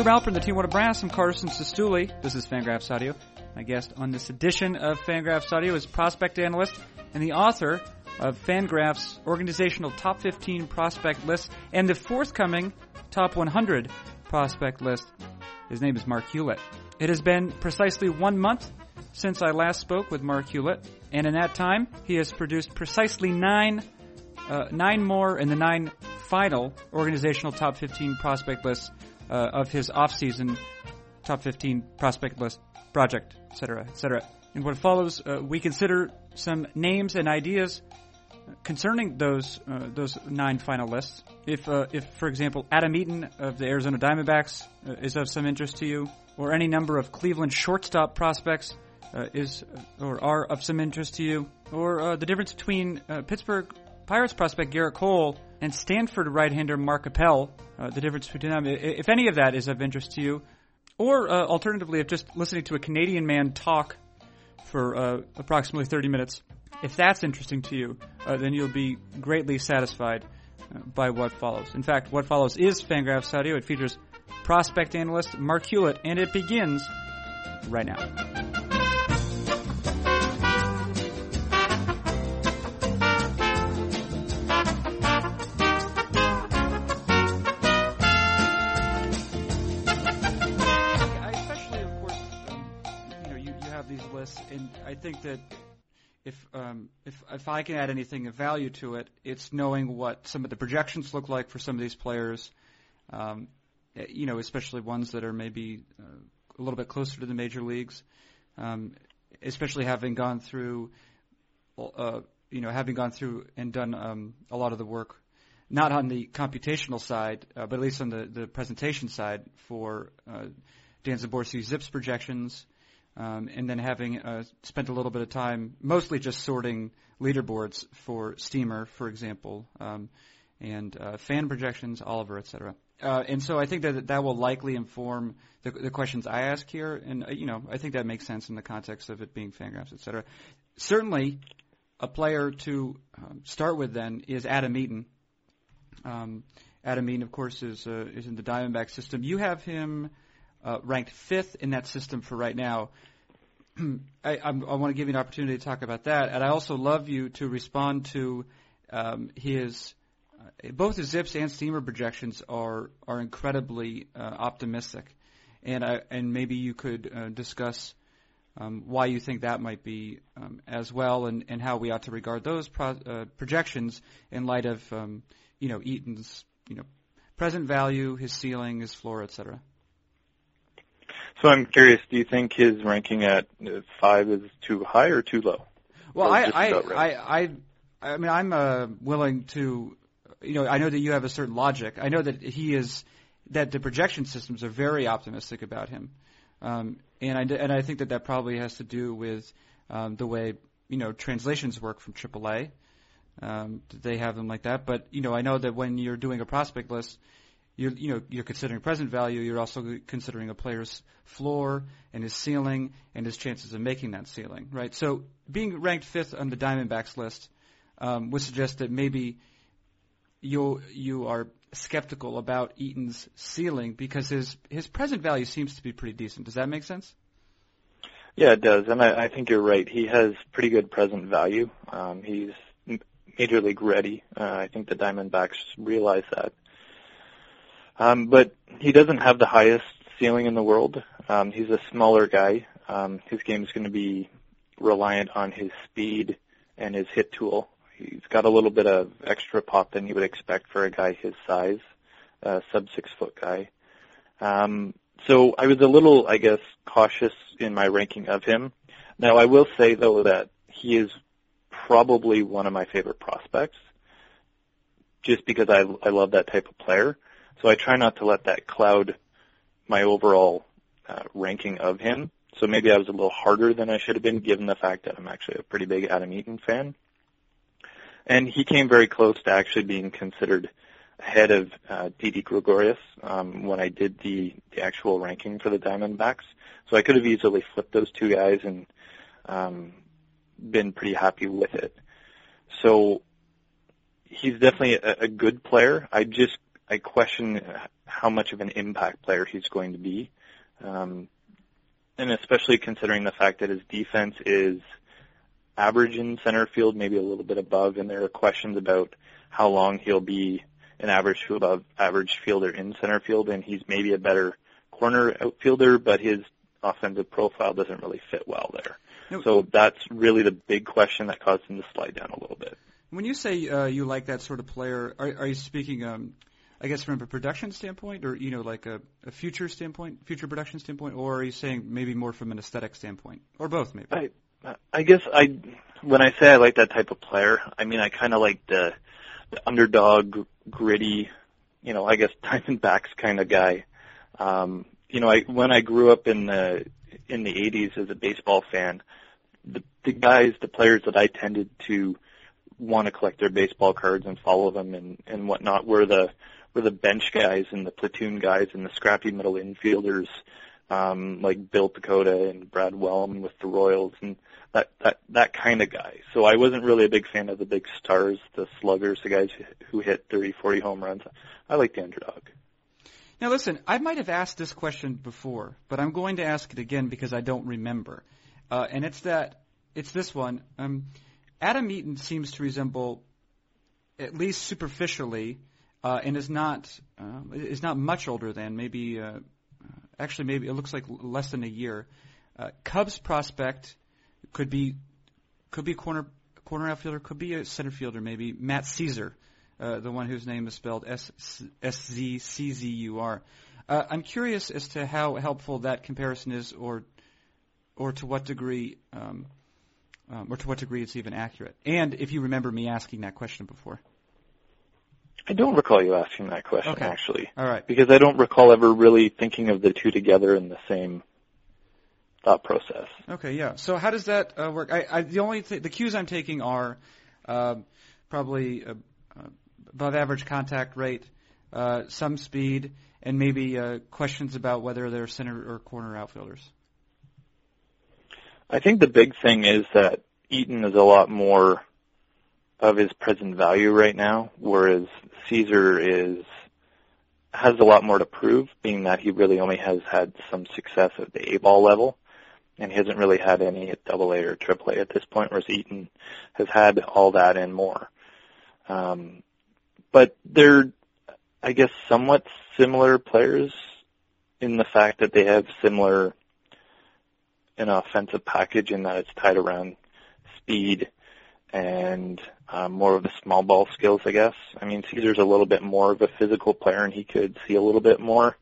Herb Alpert, the Tijuana Brass. I'm Carson Cistulli. This is Fangraphs Audio. My guest on this edition of Fangraphs Audio is prospect analyst and the author of Fangraphs organizational top 15 prospect list and the forthcoming top 100 prospect list. His name is Marc Hulet. It has been precisely one month since I last spoke with Marc Hulet, and in that time, he has produced precisely nine, uh, nine more in the nine final organizational top 15 prospect lists uh, of his off-season top 15 prospect list project, etc., etc. In what follows, uh, we consider some names and ideas concerning those uh, those nine final lists. If uh, if for example Adam Eaton of the Arizona Diamondbacks uh, is of some interest to you, or any number of Cleveland shortstop prospects uh, is or are of some interest to you, or uh, the difference between Pittsburgh Pirates prospect Gerrit Cole and Stanford right-hander Mark Appel, the difference between them, if any of that is of interest to you, or alternatively, if just listening to a Canadian man talk for approximately 30 minutes if that's interesting to you, uh, then you'll be greatly satisfied uh, by what follows. In fact, what follows is Fangraphs Audio. It features prospect analyst Marc Hulet, and it begins right now. Think that if um, if if I can add anything of value to it, it's knowing what some of the projections look like for some of these players. Um, eh, you know, especially ones that are maybe uh, a little bit closer to the major leagues. Um, especially having gone through, uh, you know, having gone through and done um, a lot of the work, not on the computational side, uh, but at least on the, the presentation side for uh, Dan Szymborski's ZiPS projections, um, and then having uh, spent a little bit of time mostly just sorting leaderboards for Steamer, for example, um, and uh, fan projections, Oliver, etc. Uh, and so I think that that will likely inform the, the questions I ask here, and uh, you know I think that makes sense in the context of it being Fangraphs, etc. Certainly, a player to um, start with then is Adam Eaton. Um, Adam Eaton, of course, is uh, is in the Diamondback system. You have him uh, ranked fifth in that system for right now. I, I, I want to give you an opportunity to talk about that, and I also love you to respond to um, his uh, both his ZiPS and Steamer projections are are incredibly uh, optimistic, and I, and maybe you could uh, discuss um, why you think that might be um, as well, and, and how we ought to regard those pro- uh, projections in light of um, you know Eaton's you know present value, his ceiling, his floor, etc. So I'm curious, do you think his ranking at five is too high or too low? Well, I, I, I, I, I mean, I'm uh, willing to, you know, I know that you have a certain logic. I know that he is, that the projection systems are very optimistic about him, um, and I and I think that that probably has to do with um, the way you know translations work from AAA. Um, they have them like that, but you know, I know that when you're doing a prospect list, you're, you know, you're considering present value. You're also considering a player's floor and his ceiling and his chances of making that ceiling, right? So being ranked fifth on the Diamondbacks list um, would suggest that maybe you you are skeptical about Eaton's ceiling because his his present value seems to be pretty decent. Does that make sense? Yeah, it does, and I, I think you're right. He has pretty good present value. Um, he's major league ready. Uh, I think the Diamondbacks realize that. Um, but he doesn't have the highest ceiling in the world. Um, he's a smaller guy. Um, his game is going to be reliant on his speed and his hit tool. He's got a little bit of extra pop than you would expect for a guy his size, uh, sub six foot guy. Um, so I was a little, I guess, cautious in my ranking of him. Now I will say though that he is probably one of my favorite prospects, just because I I love that type of player. So I try not to let that cloud my overall uh, ranking of him. So maybe I was a little harder than I should have been, given the fact that I'm actually a pretty big Adam Eaton fan. And he came very close to actually being considered ahead of uh, Didi Gregorius um, when I did the, the actual ranking for the Diamondbacks. So I could have easily flipped those two guys and um, been pretty happy with it. So he's definitely a, a good player. I just I question how much of an impact player he's going to be, um, and especially considering the fact that his defense is average in center field, maybe a little bit above, and there are questions about how long he'll be an average to above average fielder in center field, and he's maybe a better corner outfielder, but his offensive profile doesn't really fit well there. No. So that's really the big question that caused him to slide down a little bit. When you say uh, you like that sort of player, are, are you speaking, um, I guess, from a production standpoint, or you know, like a, a future standpoint, future production standpoint, or are you saying maybe more from an aesthetic standpoint, or both, maybe? I, I guess I, when I say I like that type of player, I mean I kind of like the, the underdog, gritty, you know, I guess Diamondbacks kind of guy. Um, you know, I when I grew up in the in the 80s as a baseball fan, the the guys, the players that I tended to want to collect their baseball cards and follow them and and whatnot were the were the bench guys and the platoon guys and the scrappy middle infielders um, like Bill Pecota and Brad Wellman with the Royals and that that that kind of guy. So I wasn't really a big fan of the big stars, the sluggers, the guys who hit 30, 40 home runs. I like the underdog. Now listen, I might have asked this question before, but I'm going to ask it again because I don't remember. Uh, and it's that it's this one. Um, Adam Eaton seems to resemble, at least superficially, uh, and is not uh, is not much older than maybe uh, actually maybe it looks like less than a year. Uh, Cubs prospect could be could be corner corner outfielder, could be a center fielder, maybe Matt Szczur, uh, the one whose name is spelled S S Z C Z U R. Uh, I'm curious as to how helpful that comparison is, or or to what degree, um, um, or to what degree it's even accurate. And if you remember me asking that question before. I don't recall you asking that question okay. actually. All right. Because I don't recall ever really thinking of the two together in the same thought process. Okay, yeah. So how does that uh, work? I, I, the only th- the cues I'm taking are uh, probably uh, uh, above average contact rate, uh, some speed, and maybe uh, questions about whether they're center or corner outfielders. I think the big thing is that Eaton is a lot more of his present value right now, whereas Szczur is has a lot more to prove, being that he really only has had some success at the A ball level and he hasn't really had any at double A or triple A at this point, whereas Eaton has had all that and more. Um, but they're, I guess, somewhat similar players in the fact that they have similar an offensive package in that it's tied around speed and um, more of the small ball skills, I guess. I mean, Szczur's a little bit more of a physical player, and he could see a little bit more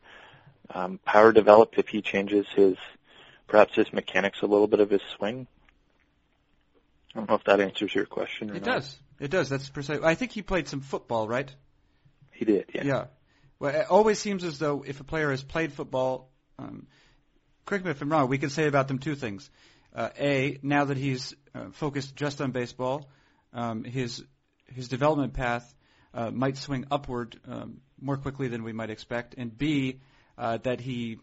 um, power developed if he changes his perhaps his mechanics a little bit of his swing. I don't know if that answers your question. it not. does. It does. That's precise. I think he played some football, right? He did. Yeah. Yeah. Well, it always seems as though if a player has played football, um, correct me if I'm wrong. We can say about them two things. Uh, a, now that he's uh, focused just on baseball, um, his his development path uh, might swing upward um, more quickly than we might expect. And B, uh, that he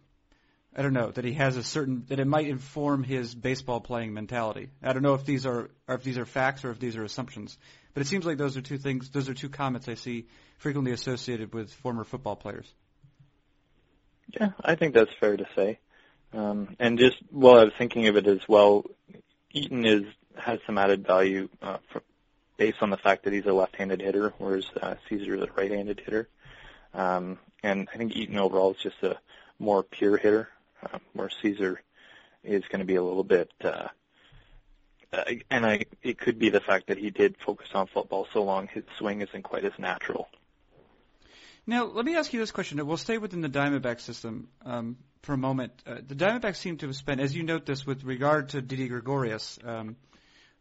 I don't know that he has a certain that it might inform his baseball playing mentality. I don't know if these are if these are facts or if these are assumptions, but it seems like those are two things. Those are two comments I see frequently associated with former football players. Yeah, I think that's fair to say. Um, and just while I was thinking of it as well, Eaton is has some added value uh, for, based on the fact that he's a left-handed hitter, whereas uh, Szczur is a right-handed hitter. Um, and I think Eaton overall is just a more pure hitter uh, where Szczur is going to be a little bit, uh, uh, and I, it could be the fact that he did focus on football so long, his swing isn't quite as natural. Now, let me ask you this question. We'll stay within the Diamondback system um, for a moment. Uh, the Diamondbacks seem to have spent, as you note this, with regard to Didi Gregorius, um,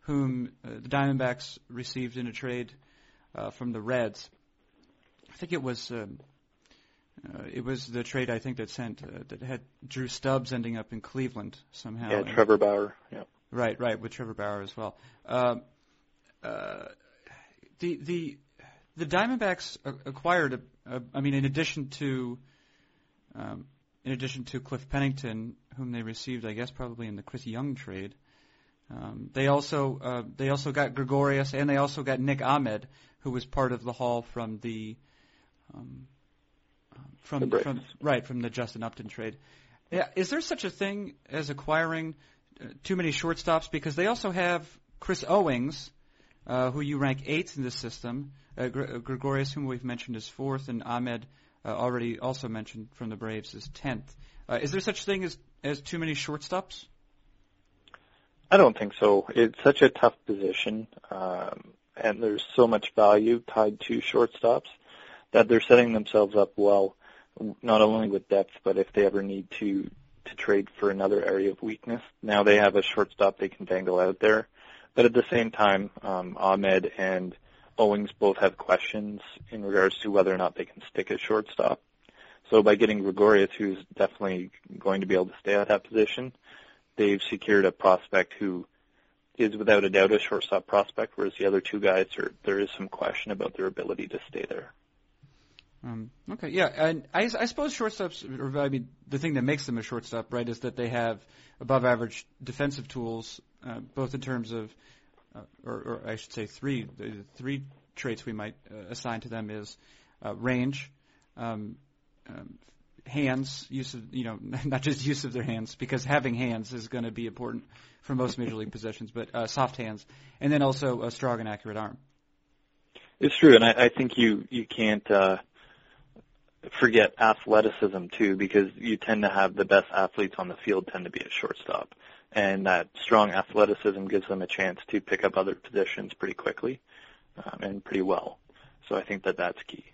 whom uh, the Diamondbacks received in a trade uh, from the Reds. I think it was um, uh, it was the trade I think that sent uh, that had Drew Stubbs ending up in Cleveland somehow. Yeah, Trevor Bauer. Yeah. Right, right, with Trevor Bauer as well. Uh, uh, the the the Diamondbacks acquired, a, a, I mean, in addition to um, in addition to Cliff Pennington, whom they received, I guess, probably in the Chris Young trade. Um, they also uh, they also got Gregorius, and they also got Nick Ahmed, who was part of the haul from the um, from from right from the Justin Upton trade. Yeah, is there such a thing as acquiring uh, too many shortstops? Because they also have Chris Owings, uh, who you rank eighth in this system. Uh, Gr- uh, Gregorius, whom we've mentioned, is fourth, and Ahmed, uh, already also mentioned from the Braves, is tenth. Uh, is there such thing as as too many shortstops? I don't think so. It's such a tough position, um, and there's so much value tied to shortstops that they're setting themselves up well, not only with depth, but if they ever need to to trade for another area of weakness. Now they have a shortstop they can dangle out there, but at the same time, um, Ahmed and Owings both have questions in regards to whether or not they can stick at shortstop. So by getting Gregorius, who's definitely going to be able to stay at that position, they've secured a prospect who is without a doubt a shortstop prospect, whereas the other two guys are there is some question about their ability to stay there. Um, okay, yeah, and I, I suppose shortstops. Or, I mean, the thing that makes them a shortstop, right, is that they have above average defensive tools, uh, both in terms of, uh, or, or I should say, three. The three traits we might uh, assign to them is uh, range, um, um, hands, use of you know not just use of their hands because having hands is going to be important for most major league positions, but uh, soft hands, and then also a strong and accurate arm. It's true, and I, I think you you can't. Uh, forget athleticism too, because you tend to have the best athletes on the field tend to be a shortstop, and that strong athleticism gives them a chance to pick up other positions pretty quickly um, and pretty well. So I think that that's key.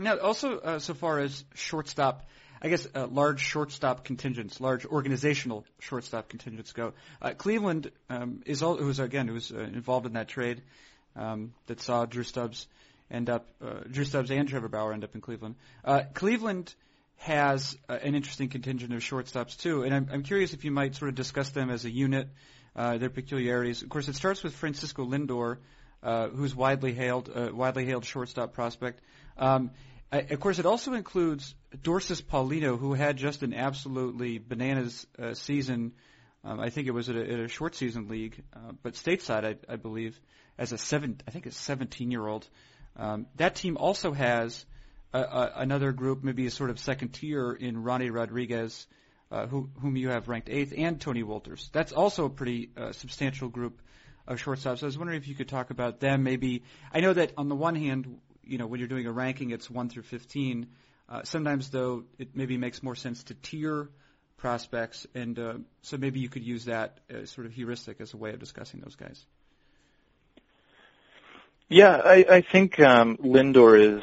Now, also uh, so far as shortstop, I guess uh, large shortstop contingents, large organizational shortstop contingents go. Uh, Cleveland um, is all, who's again who's uh, involved in that trade um, that saw Drew Stubbs end up uh, Drew Stubbs and Trevor Bauer end up in Cleveland. Uh, Cleveland has uh, an interesting contingent of shortstops too, and I'm, I'm curious if you might sort of discuss them as a unit, uh, their peculiarities. Of course, it starts with Francisco Lindor, uh, who's widely hailed, uh, widely hailed shortstop prospect. Um, I, of course, it also includes Dorssys Paulino, who had just an absolutely bananas uh, season. Um, I think it was at a, at a short season league, uh, but stateside, I, I believe, as a seven, I think a 17 year old. Um, that team also has a, a, another group, maybe a sort of second tier in Ronnie Rodriguez, uh, who, whom you have ranked eighth, and Tony Wolters. That's also a pretty uh, substantial group of shortstops. I was wondering if you could talk about them. Maybe I know that on the one hand, you know, when you're doing a ranking, it's one through fifteen. Uh, sometimes, though, it maybe makes more sense to tier prospects, and uh, so maybe you could use that sort of heuristic as a way of discussing those guys. Yeah, I, I think um, Lindor is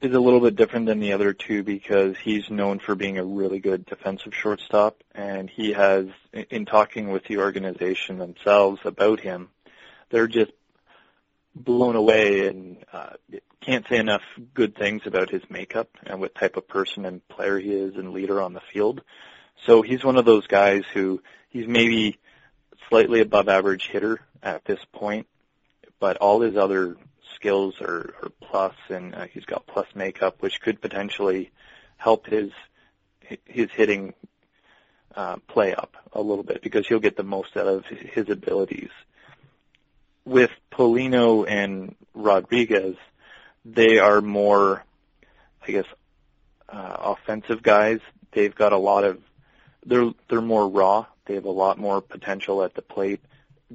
is a little bit different than the other two because he's known for being a really good defensive shortstop, and he has, in talking with the organization themselves about him, they're just blown away and uh, can't say enough good things about his makeup and what type of person and player he is and leader on the field. So he's one of those guys who he's maybe slightly above average hitter at this point, but all his other skills are, are plus, and uh, he's got plus makeup, which could potentially help his his hitting uh, play up a little bit because he'll get the most out of his abilities. With Paulino and Rodriguez, they are more, I guess, uh, offensive guys. They've got a lot of, they're they're more raw. They have a lot more potential at the plate.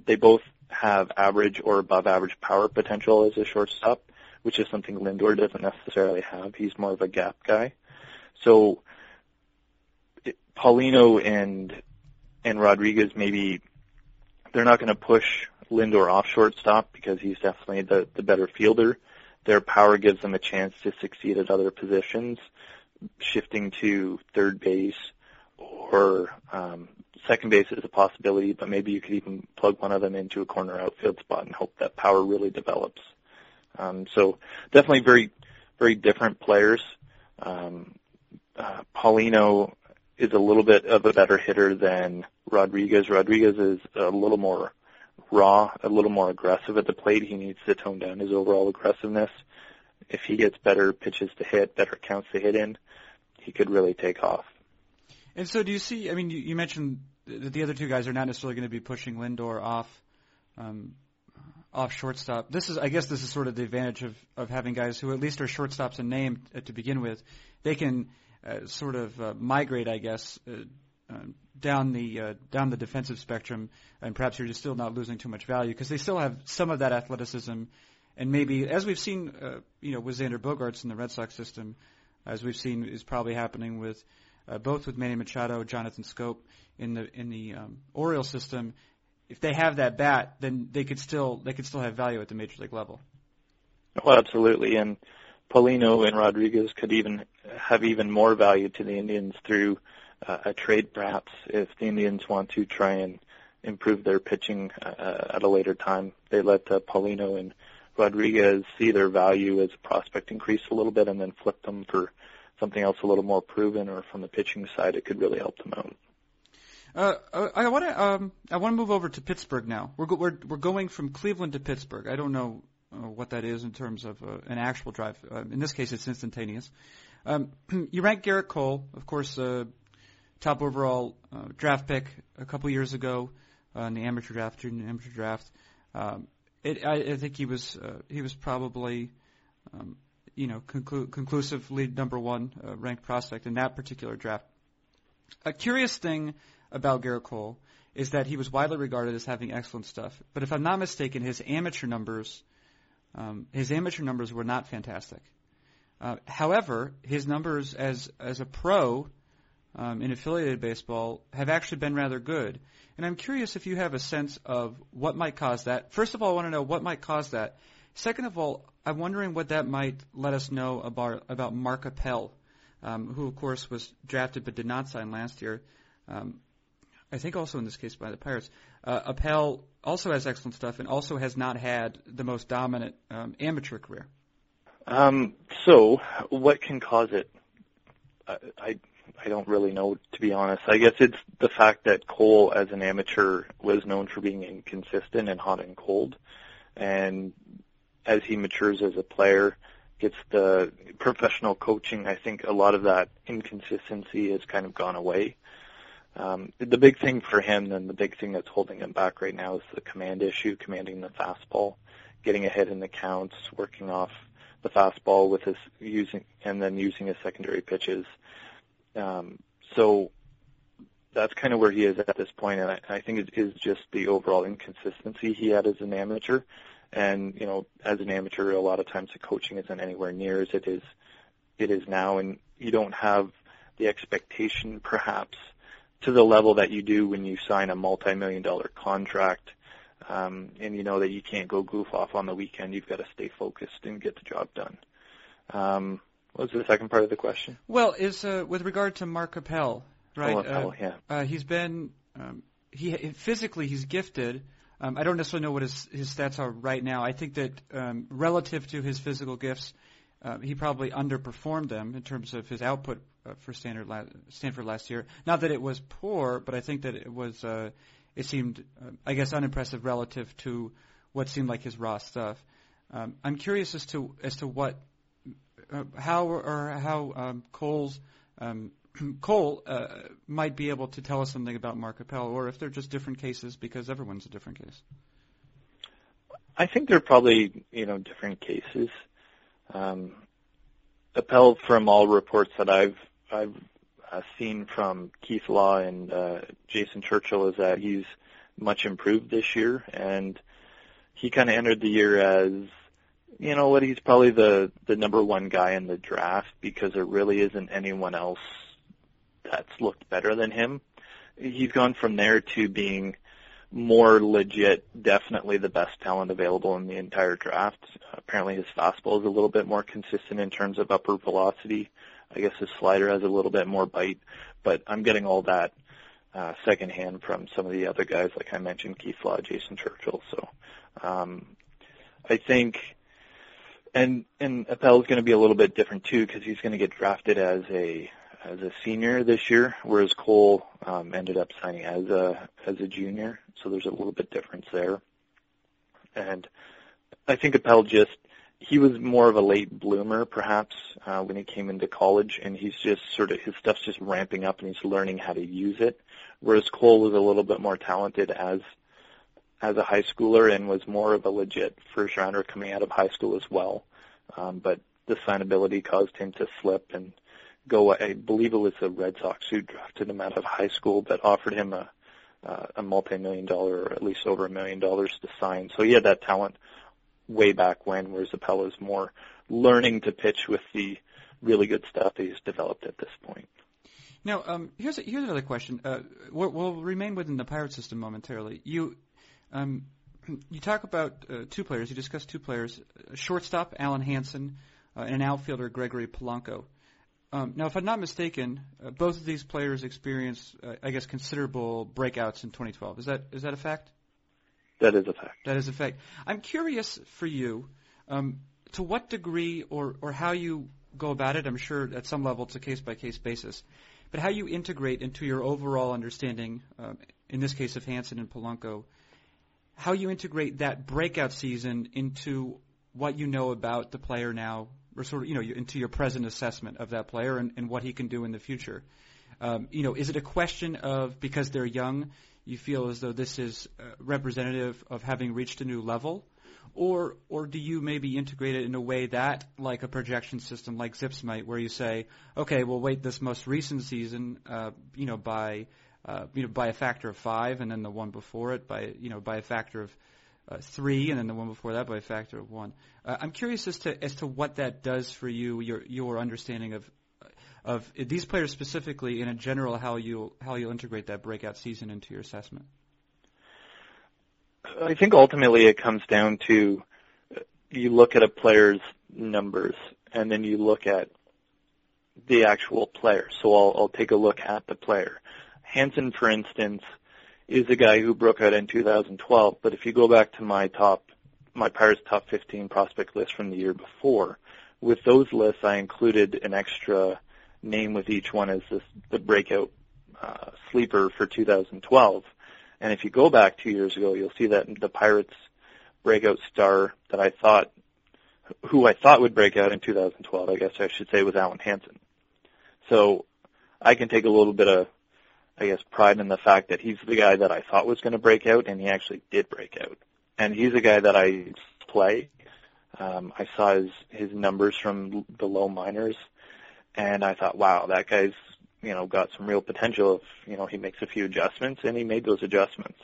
They both have average or above average power potential as a shortstop, which is something Lindor doesn't necessarily have. He's more of a gap guy. So it, Paulino and and Rodriguez maybe they're not going to push Lindor off shortstop because he's definitely the the better fielder. Their power gives them a chance to succeed at other positions, shifting to third base or um, second base is a possibility, but maybe you could even plug one of them into a corner outfield spot and hope that power really develops. Um, so definitely very, very different players. Um, uh, Paulino is a little bit of a better hitter than Rodriguez. Rodriguez is a little more raw, a little more aggressive at the plate. He needs to tone down his overall aggressiveness. If he gets better pitches to hit, better counts to hit in, he could really take off. And so, do you see? I mean, you, you mentioned that the other two guys are not necessarily going to be pushing Lindor off um, off shortstop. This is, I guess, this is sort of the advantage of of having guys who at least are shortstops in name uh, to begin with. They can uh, sort of uh, migrate, I guess, uh, down the uh, down the defensive spectrum, and perhaps you're just still not losing too much value because they still have some of that athleticism, and maybe as we've seen, uh, you know, with Xander Bogaerts in the Red Sox system, as we've seen is probably happening with uh, both with Manny Machado, Jonathan Schoop in the in the um, Orioles system. If they have that bat, then they could still they could still have value at the major league level. Well, absolutely, and Paulino and Rodriguez could even have even more value to the Indians through uh, a trade, perhaps, if the Indians want to try and improve their pitching uh, at a later time. They let uh, Paulino and Rodriguez see their value as a prospect increase a little bit, and then flip them for something else a little more proven, or from the pitching side, it could really help them out. Uh, I want to um, I want to move over to Pittsburgh now. We're go- we're we're going from Cleveland to Pittsburgh. I don't know uh, what that is in terms of uh, an actual drive. Uh, in this case, it's instantaneous. Um, you rank Gerrit Cole, of course, uh, top overall uh, draft pick a couple years ago uh, in the amateur draft, amateur draft. Um, it, I, I think he was uh, he was probably um, you know conclu- conclusively number one uh, ranked prospect in that particular draft. A curious thing about Gerrit Cole is that he was widely regarded as having excellent stuff, but if I'm not mistaken, his amateur numbers um, his amateur numbers were not fantastic. Uh, however, his numbers as as a pro um, in affiliated baseball have actually been rather good. And I'm curious if you have a sense of what might cause that. First of all, I want to know what might cause that. Second of all, I'm wondering what that might let us know about about Mark Appel, um, who of course was drafted but did not sign last year. Um, I think also in this case by the Pirates. Uh, Appel also has excellent stuff and also has not had the most dominant um, amateur career. Um, so, what can cause it? I, I I don't really know to be honest. I guess it's the fact that Cole as an amateur was known for being inconsistent and hot and cold, and as he matures as a player, gets the professional coaching. I think a lot of that inconsistency has kind of gone away. Um, the big thing for him, and the big thing that's holding him back right now, is the command issue, commanding the fastball, getting ahead in the counts, working off the fastball with his using, and then using his secondary pitches. Um, so that's kind of where he is at this point, and I, I think it is just the overall inconsistency he had as an amateur. And you know, as an amateur, a lot of times the coaching isn't anywhere near as it is it is now, and you don't have the expectation, perhaps, to the level that you do when you sign a multi-million dollar contract. Um, and you know that you can't go goof off on the weekend. You've got to stay focused and get the job done. Um, what was the second part of the question? Well, is uh, with regard to Mark Appel, right? Oh, Appel, uh, yeah. Uh, he's been um, he physically he's gifted. Um, I don't necessarily know what his his stats are right now. I think that um, relative to his physical gifts, uh, he probably underperformed them in terms of his output uh, for Stanford, la- Stanford last year. Not that it was poor, but I think that it was uh, it seemed uh, I guess unimpressive relative to what seemed like his raw stuff. Um, I'm curious as to as to what how or how um, Cole's um, Cole uh, might be able to tell us something about Mark Appel, or if they're just different cases because everyone's a different case. I think they're probably you know different cases. Um, Appel, from all reports that I've I've uh, seen from Keith Law and uh, Jason Churchill, is that he's much improved this year, and he kind of entered the year as you know what, he's probably the the number one guy in the draft because there really isn't anyone else that's looked better than him. He's gone from there to being more legit, definitely the best talent available in the entire draft. apparently his fastball is a little bit more consistent in terms of upper velocity. I guess his slider has a little bit more bite, but I'm getting all that uh, secondhand from some of the other guys, like I mentioned, Keith Law, Jason Churchill. So um, I think and and Appel is going to be a little bit different too because he's going to get drafted as a as a senior this year, whereas Cole um, ended up signing as a as a junior. So there's a little bit difference there. And I think Appel just he was more of a late bloomer perhaps uh, when he came into college, and he's just sort of his stuff's just ramping up and he's learning how to use it. Whereas Cole was a little bit more talented as as a high schooler and was more of a legit first rounder coming out of high school as well. Um, but the signability caused him to slip and go. I believe it was the Red Sox who drafted him out of high school, but offered him a uh, a multi-million dollar or at least over a million dollars to sign. So he had that talent way back when, whereas is more learning to pitch with the really good stuff that he's developed at this point. Now, um, here's a, here's another question. Uh, we'll, we'll, remain within the pirate system momentarily. You um, you talk about uh, two players. You discuss two players: a shortstop Alen Hanson uh, and an outfielder Gregory Polanco. Um, now, if I'm not mistaken, uh, both of these players experienced, uh, I guess, considerable breakouts in 2012. Is that is that a fact? That is a fact. That is a fact. I'm curious for you, um, to what degree or or how you go about it. I'm sure at some level it's a case by case basis, but how you integrate into your overall understanding, uh, in this case of Hanson and Polanco, how you integrate that breakout season into what you know about the player now or sort of you know into your present assessment of that player and, and what he can do in the future. Um, you know, is it a question of because they're young, you feel as though this is uh, representative of having reached a new level, or or do you maybe integrate it in a way that like a projection system like Zips might, where you say, okay, we'll weight this most recent season, uh, you know, by uh, you know by a factor of five, and then the one before it by you know by a factor of uh, three, and then the one before that by a factor of one. Uh, I'm curious as to as to what that does for you, your your understanding of of these players specifically, in a general, how you how you'll integrate that breakout season into your assessment. I think ultimately it comes down to you look at a player's numbers and then you look at the actual player. So I'll, I'll take a look at the player. Hanson, for instance, is a guy who broke out in 2012. But if you go back to my top, my Pirates top 15 prospect list from the year before, with those lists, I included an extra name with each one as this, the breakout uh, sleeper for 2012. And if you go back two years ago, you'll see that the Pirates breakout star that I thought, who I thought would break out in 2012, I guess I should say, was Alen Hanson. So I can take a little bit of I guess, pride in the fact that he's the guy that I thought was going to break out, and he actually did break out. And he's a guy that I play. Um, I saw his his numbers from the low minors, and I thought, wow, that guy's you know got some real potential if you know he makes a few adjustments, and he made those adjustments.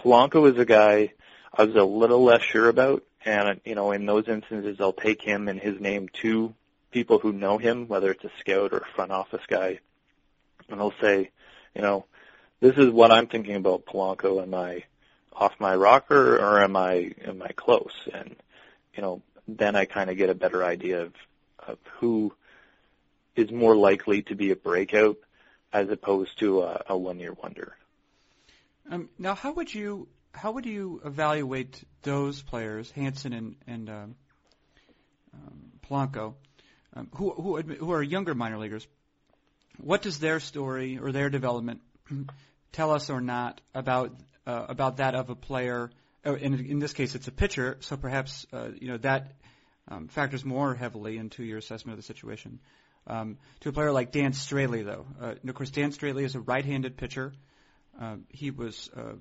Polanco is a guy I was a little less sure about, and you know in those instances I'll take him and his name to people who know him, whether it's a scout or a front office guy, and I'll say, you know, this is what I'm thinking about Polanco. Am I off my rocker or am I am I close? And you know, then I kind of get a better idea of of who is more likely to be a breakout as opposed to a, a one year wonder. Um, now, how would you how would you evaluate those players, Hanson and and um, um, Polanco, um, who who who are younger minor leaguers, what does their story or their development tell us or not about uh, about that of a player? Oh, in, in this case, it's a pitcher, so perhaps uh, you know that um, factors more heavily into your assessment of the situation. Um, to a player like Dan Straily, though, uh, of course, Dan Straily is a right-handed pitcher. Uh, he was uh,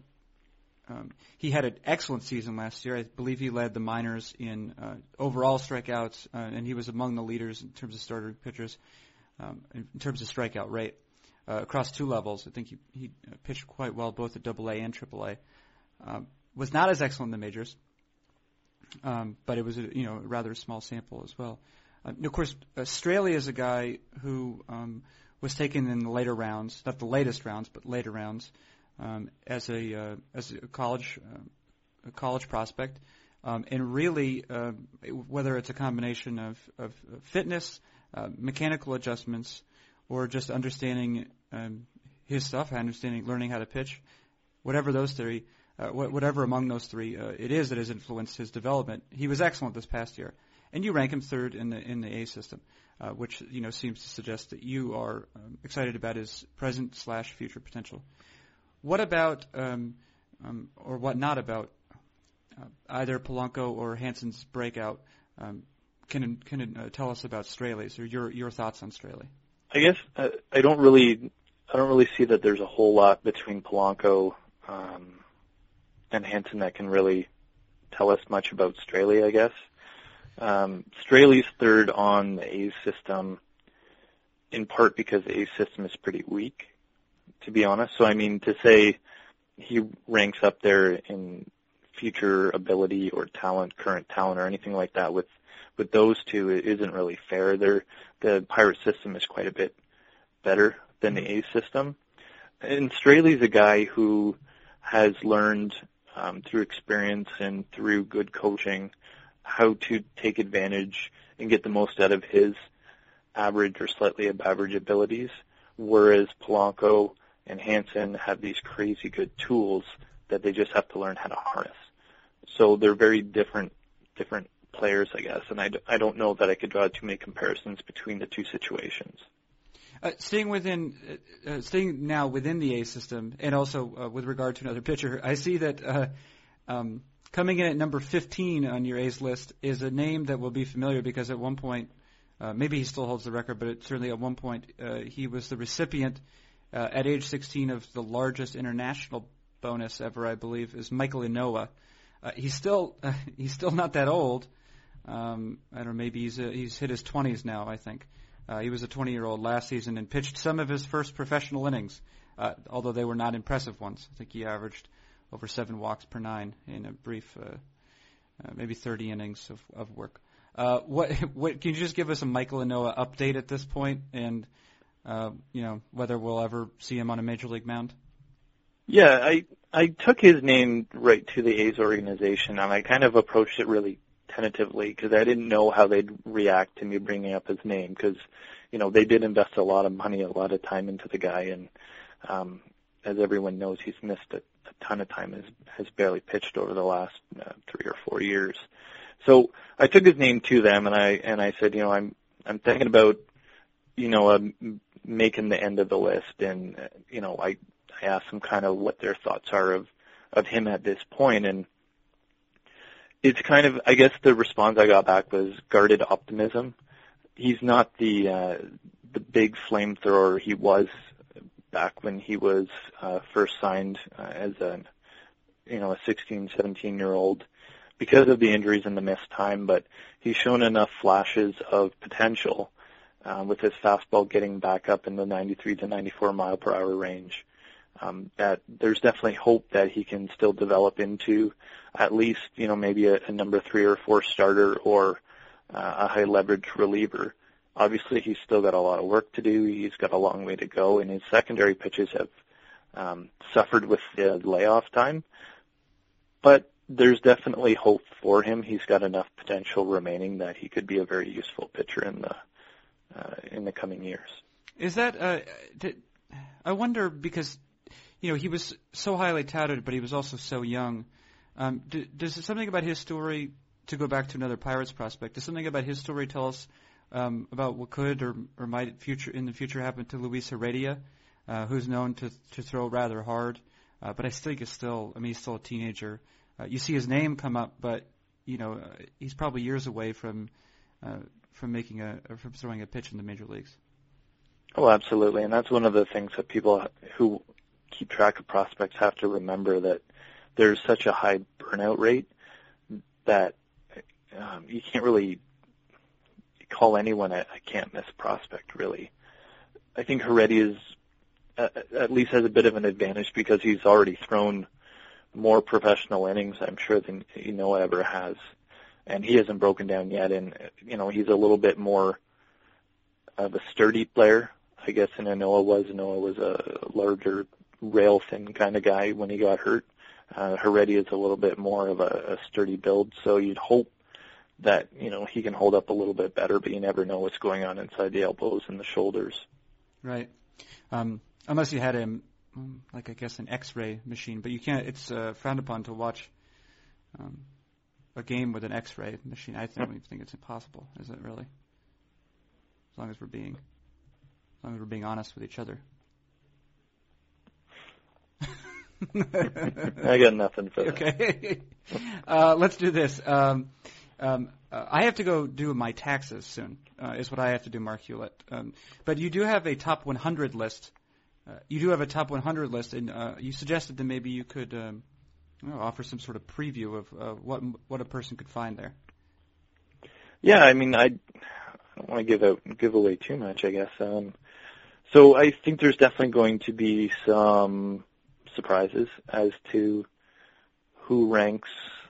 um, he had an excellent season last year. I believe he led the minors in uh, overall strikeouts, uh, and he was among the leaders in terms of starter pitchers um, in terms of strikeout rate uh, across two levels. I think he, he pitched quite well both at Double A and Triple A. Um, was not as excellent in the majors, um, but it was a you know rather a small sample as well. Uh, of course, Straily is a guy who um, was taken in the later rounds, not the latest rounds, but later rounds, um, as a uh, as a college uh, a college prospect, um, and really uh, whether it's a combination of, of fitness uh, mechanical adjustments or just understanding um, his stuff, understanding, learning how to pitch, whatever those three, uh, wh- whatever among those three uh, it is that has influenced his development. He was excellent this past year, and you rank him third in the in the A system, uh, which you know seems to suggest that you are um, excited about his present slash future potential. What about um, um, or what not about uh, either Polanco or Hanson's breakout? Um, can can uh, tell us about Straily's or your your thoughts on Straily. I guess uh, I don't really I don't really see that there's a whole lot between Polanco um, and Hanson that can really tell us much about Straily. I guess. Um, Straily's third on the A's system, in part because the A's system is pretty weak, to be honest. So I mean, to say he ranks up there in future ability or talent, current talent, or anything like that with with those two it isn't really fair. They're, the Pirate system is quite a bit better than the A's system. And Straily's a guy who has learned um, through experience and through good coaching how to take advantage and get the most out of his average or slightly above average abilities, whereas Polanco and Hanson have these crazy good tools that they just have to learn how to harness. So they're very different different players, I guess, and I, I don't know that I could draw too many comparisons between the two situations. Uh, staying within, uh, uh, staying now within the A system, and also uh, with regard to another pitcher, I see that uh, um, coming in at number 15 on your A's list is a name that will be familiar because at one point, uh, maybe he still holds the record, but it, certainly at one point he was the recipient at age 16 of the largest international bonus ever, I believe, is Michael Ynoa. Uh, he's still he's still not that old. Um, I don't know, maybe he's uh, he's hit his 20s now, I think. Uh, he was a 20 year old last season and pitched some of his first professional innings, uh, although they were not impressive ones. I think he averaged over seven walks per nine in a brief, uh, uh, maybe 30 innings of, of work. Uh, what, what can you just give us a Michael Ynoa update at this point, and uh, you know whether we'll ever see him on a major league mound? Yeah, I I took his name right to the A's organization, and I kind of approached it really tentatively because I didn't know how they'd react to me bringing up his name because, you know, they did invest a lot of money, a lot of time into the guy, and um, as everyone knows, he's missed a, a ton of time. has has barely pitched over the last uh, three or four years. So I took his name to them, and I and I said, you know, I'm I'm thinking about, you know, uh, making the end of the list, and uh, you know, I I asked them kind of what their thoughts are of of him at this point, and it's kind of I guess the response I got back was guarded optimism. He's not the uh, the big flamethrower he was back when he was uh, first signed uh, as a you know a 16, 17 year old because of the injuries and the missed time. But he's shown enough flashes of potential uh, with his fastball getting back up in the 93 to 94 mile per hour range. Um, that there's definitely hope that he can still develop into at least you know maybe a, a number three or four starter or uh, a high leverage reliever. Obviously, he's still got a lot of work to do. He's got a long way to go, and his secondary pitches have um, suffered with the layoff time. But there's definitely hope for him. He's got enough potential remaining that he could be a very useful pitcher in the uh, in the coming years. Is that? Uh, did, I wonder because you know he was so highly touted, but he was also so young. Um, do, does something about his story, to go back to another Pirates prospect, does something about his story tell us um, about what could or, or might future in the future happen to Luis Heredia, uh, who's known to to throw rather hard, uh, but I think is still, I mean, he's still a teenager. Uh, you see his name come up, but you know uh, he's probably years away from uh, from making a from throwing a pitch in the major leagues. Oh, absolutely, and that's one of the things that people who keep track of prospects have to remember that there's such a high burnout rate that um, you can't really call anyone a, a can't miss prospect really. I think Heredia is uh, at least has a bit of an advantage because he's already thrown more professional innings, I'm sure, than you know ever has, and he hasn't broken down yet. And you know he's a little bit more of a sturdy player, I guess, than Ynoa was. Ynoa was a larger, rail thin kind of guy when he got hurt. Uh, Heredia is a little bit more of a, a sturdy build, so you'd hope that you know he can hold up a little bit better, but you never know what's going on inside the elbows and the shoulders. Right. Um, unless you had him, like I guess an X-ray machine, but you can't. It's uh, frowned upon to watch um, a game with an X-ray machine. I don't think it's impossible. Is it really? As long as we're being, as long as we're being honest with each other. I got nothing for that. Okay. uh, let's do this. Um, um, uh, I have to go do my taxes soon. Uh, is what I have to do, Marc Hulet. Um, but you do have a top 100 list. Uh, you do have a top 100 list, and uh, you suggested that maybe you could um, well, offer some sort of preview of uh, what what a person could find there. Yeah, I mean, I, I don't want to give out give away too much, I guess. Um, so I think there's definitely going to be some surprises as to who ranks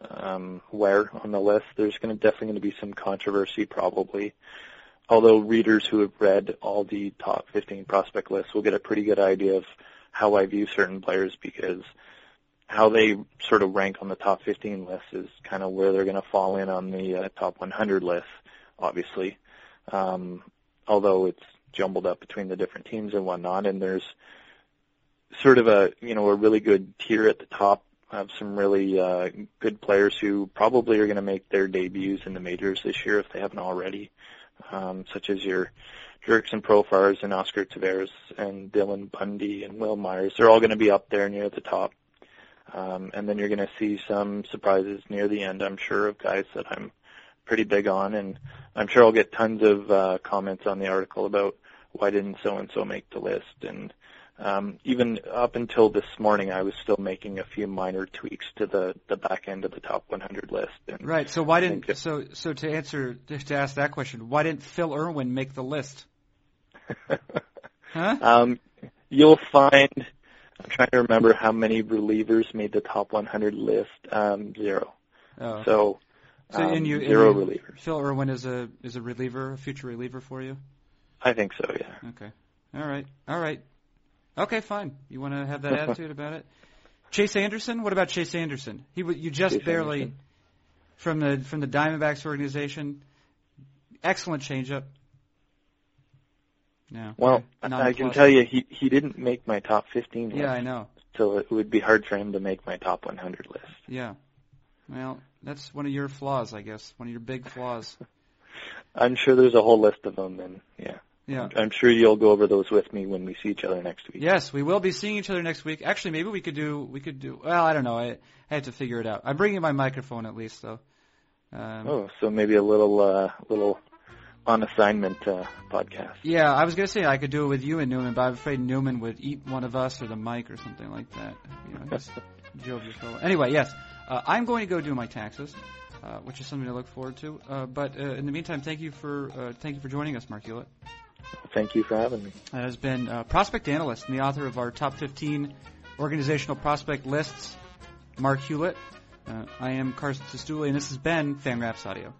um, where on the list. There's going to definitely going to be some controversy, probably. Although readers who have read all the top 15 prospect lists will get a pretty good idea of how I view certain players because how they sort of rank on the top 15 list is kind of where they're going to fall in on the uh, top 100 list, obviously. Um, although it's jumbled up between the different teams and whatnot, and there's sort of a you know a really good tier at the top of some really uh, good players who probably are going to make their debuts in the majors this year if they haven't already, um, such as your Jerks and Profars and Oscar Taveras and Dylan Bundy and Wil Myers. They're all going to be up there near the top. Um, and then you're going to see some surprises near the end, I'm sure, of guys that I'm pretty big on, and I'm sure I'll get tons of uh, comments on the article about why didn't so and so make the list, and um, even up until this morning, I was still making a few minor tweaks to the the back end of the top 100 list. And right. So why didn't so so to answer to ask that question, why didn't Phil Irwin make the list? huh? Um, you'll find. I'm trying to remember how many relievers made the top 100 list. Um, zero. Oh. So. So um, and you, zero and you, relievers. Phil Irwin is a is a reliever, a future reliever for you. I think so. Yeah. Okay. All right. All right. Okay, fine. You want to have that attitude about it? Chase Anderson. What about Chase Anderson? He you just Chase barely Anderson. from the from the Diamondbacks organization. Excellent changeup. No. Well, I can tell you, he he didn't make my top 15 list. Yeah, I know. So it would be hard for him to make my top 100 list. Yeah. Well, that's one of your flaws, I guess. One of your big flaws. I'm sure there's a whole list of them, and yeah. Yeah. I'm sure you'll go over those with me when we see each other next week. Yes, we will be seeing each other next week. Actually, maybe we could do we could do. Well, I don't know. I, I have to figure it out. I'm bringing my microphone at least, though. Um, oh, so maybe a little uh, little on assignment uh, podcast. Yeah, I was gonna say I could do it with you and Newman, but I'm afraid Newman would eat one of us or the mic or something like that. You know, just jovial fellow. Anyway, yes, uh, I'm going to go do my taxes. Uh, which is something to look forward to. Uh, but uh, in the meantime, thank you for uh, thank you for joining us, Marc Hulet. Thank you for having me. That has been uh, prospect analyst and the author of our top 15 organizational prospect lists, Marc Hulet. Uh, I am Carson Cistulli, and this has been Fangraphs Audio.